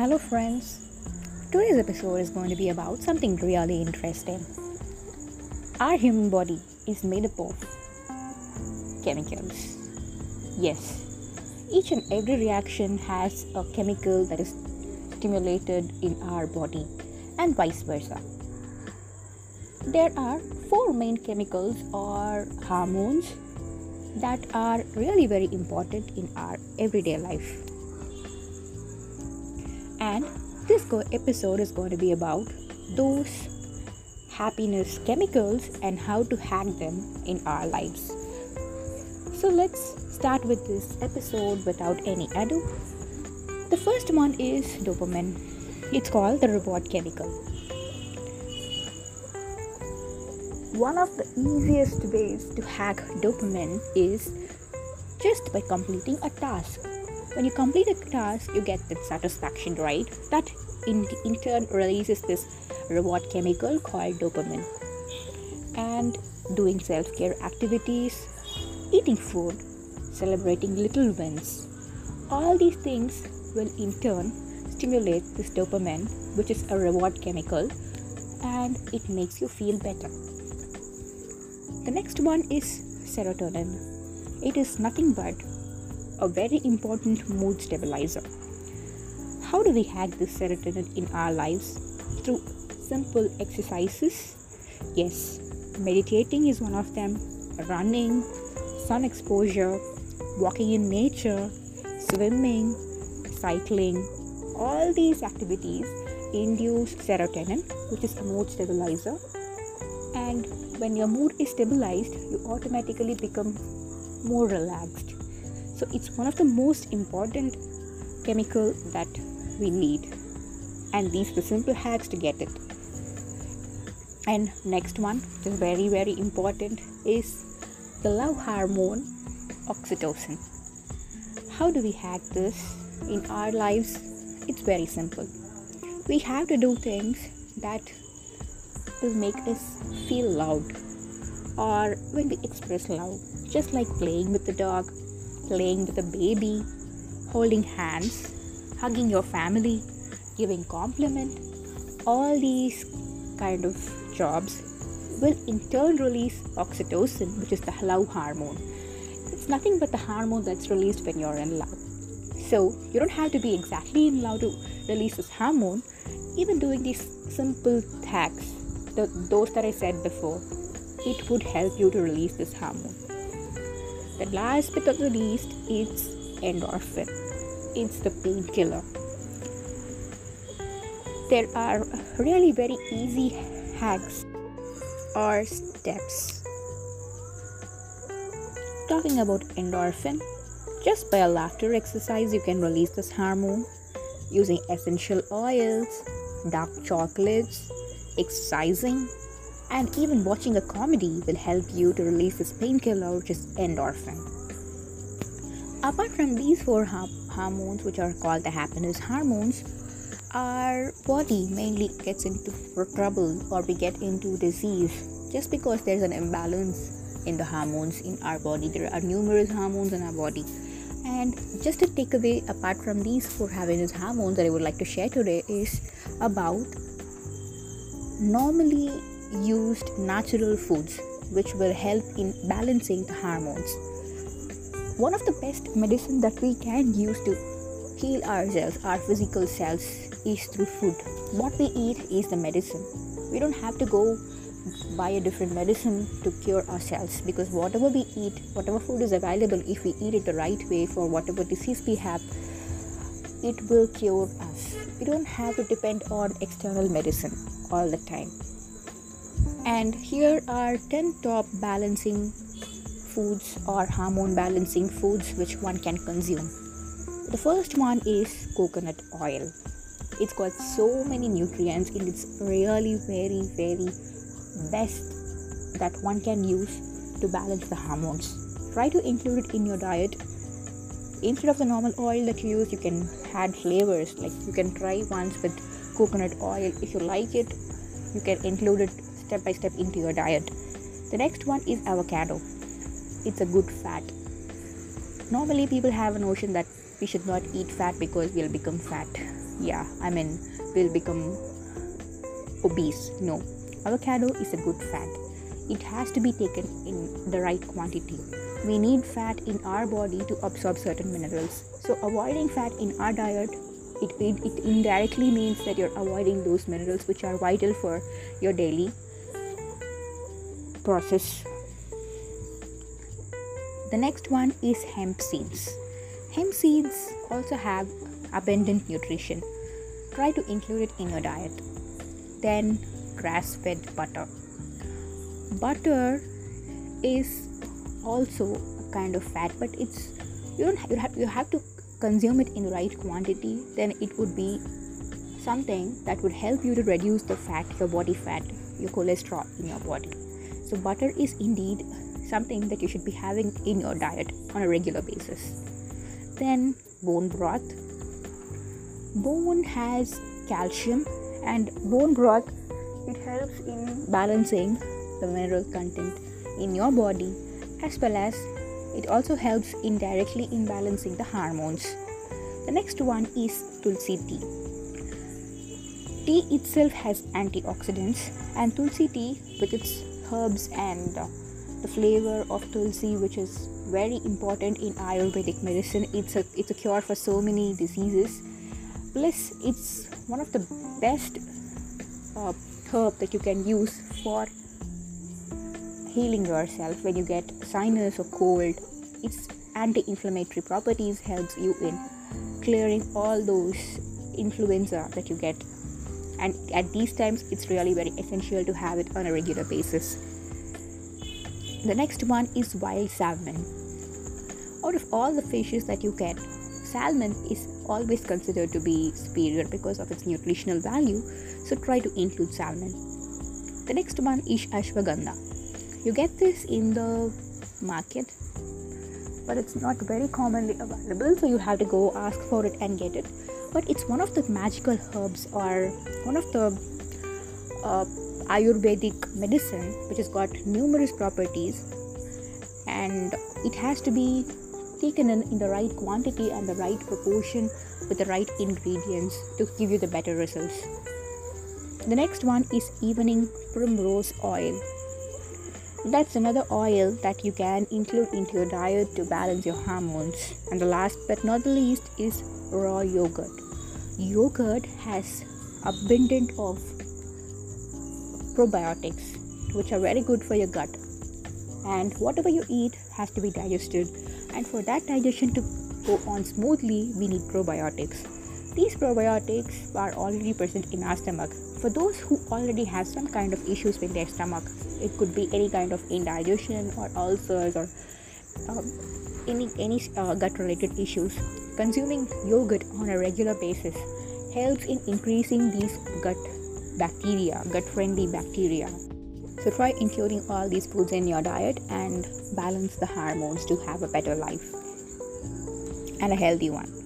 Hello, friends. Today's episode is going to be about something really interesting. Our human body is made up of chemicals. Yes, each and every reaction has a chemical that is stimulated in our body, and vice versa. There are four main chemicals or hormones that are really very important in our everyday life. And this episode is going to be about those happiness chemicals and how to hack them in our lives. So let's start with this episode without any ado. The first one is dopamine. It's called the reward chemical. One of the easiest ways to hack dopamine is just by completing a task. When you complete a task, you get that satisfaction, right? That in, in turn releases this reward chemical called dopamine. And doing self care activities, eating food, celebrating little wins, all these things will in turn stimulate this dopamine, which is a reward chemical, and it makes you feel better. The next one is serotonin. It is nothing but a very important mood stabilizer. How do we hack this serotonin in our lives? Through simple exercises. Yes, meditating is one of them, running, sun exposure, walking in nature, swimming, cycling. All these activities induce serotonin, which is a mood stabilizer. And when your mood is stabilized, you automatically become more relaxed. So it's one of the most important chemical that we need. And these are the simple hacks to get it. And next one, which is very, very important, is the love hormone oxytocin. How do we hack this in our lives? It's very simple. We have to do things that will make us feel loved or when we express love, just like playing with the dog, playing with a baby, holding hands, hugging your family, giving compliment. All these kind of jobs will in turn release oxytocin, which is the love hormone. It's nothing but the hormone that's released when you're in love. So you don't have to be exactly in love to release this hormone. Even doing these simple hacks, the, those that I said before, it would help you to release this hormone. The last but not the least is endorphin. It's the painkiller. There are really very easy hacks or steps. Talking about endorphin, just by a laughter exercise, you can release this hormone using essential oils, dark chocolates, exercising, and even watching a comedy will help you to release this painkiller, which is endorphin. Apart from these four hormones, which are called the happiness hormones, our body mainly gets into trouble or we get into disease just because there's an imbalance in the hormones in our body. There are numerous hormones in our body. And just a takeaway apart from these four happiness hormones that I would like to share today is about normally used natural foods which will help in balancing the hormones. One of the best medicine that we can use to heal ourselves, our physical selves, is through food. What we eat is the medicine. We don't have to go buy a different medicine to cure ourselves because whatever we eat, whatever food is available, if we eat it the right way for whatever disease we have, it will cure us. We don't have to depend on external medicine all the time. And here are 10 top balancing foods or hormone balancing foods which one can consume. The first one is coconut oil. It's got so many nutrients and it's really very very best that one can use to balance the hormones. Try to include it in your diet. Instead of the normal oil that you use, you can add flavors. Like you can try once with coconut oil. If you like it, you can include it step by step into your diet. The next one is avocado. It's a good fat. Normally, people have a notion that we should not eat fat because we'll become fat. yeah i mean we'll become obese no avocado is a good fat it has to be taken in the right quantity we need fat in our body to absorb certain minerals so avoiding fat in our diet it, it, it indirectly means that you're avoiding those minerals which are vital for your daily process. The next one is hemp seeds. Hemp seeds also have abundant nutrition. Try to include it in your diet. Then grass fed butter. Butter is also a kind of fat but it's you don't you have you have to consume it in right quantity then it would be something that would help you to reduce the fat your body fat your cholesterol in your body so butter is indeed something that you should be having in your diet on a regular basis then bone broth bone has calcium and bone broth it helps in balancing the mineral content in your body as well as it also helps indirectly in balancing the hormones. The next one is Tulsi tea. Tea itself has antioxidants, and Tulsi tea, with its herbs and the flavor of Tulsi, which is very important in Ayurvedic medicine, it's a it's a cure for so many diseases. Plus, it's one of the best uh, herb that you can use for healing yourself when you get sinus or cold. Its anti-inflammatory properties helps you in clearing all those influenza that you get and at these times it's really very essential to have it on a regular basis. The next one is wild salmon. Out of all the fishes that you get salmon is always considered to be superior because of its nutritional value so try to include salmon. The next one is ashwagandha. You get this in the market but it's not very commonly available so you have to go ask for it and get it but it's one of the magical herbs or one of the uh, ayurvedic medicine which has got numerous properties and it has to be taken in, in the right quantity and the right proportion with the right ingredients to give you the better results the next one is evening primrose oil that's another oil that you can include into your diet to balance your hormones. And the last but not the least is raw yogurt. Yogurt has abundant of probiotics which are very good for your gut. And whatever you eat has to be digested. And for that digestion to go on smoothly, we need probiotics. These probiotics are already present in our stomach. For those who already have some kind of issues with their stomach, it could be any kind of indigestion or ulcers or um, any any uh, gut related issues consuming yogurt on a regular basis helps in increasing these gut bacteria gut friendly bacteria. So try including all these foods in your diet and balance the hormones to have a better life and a healthy one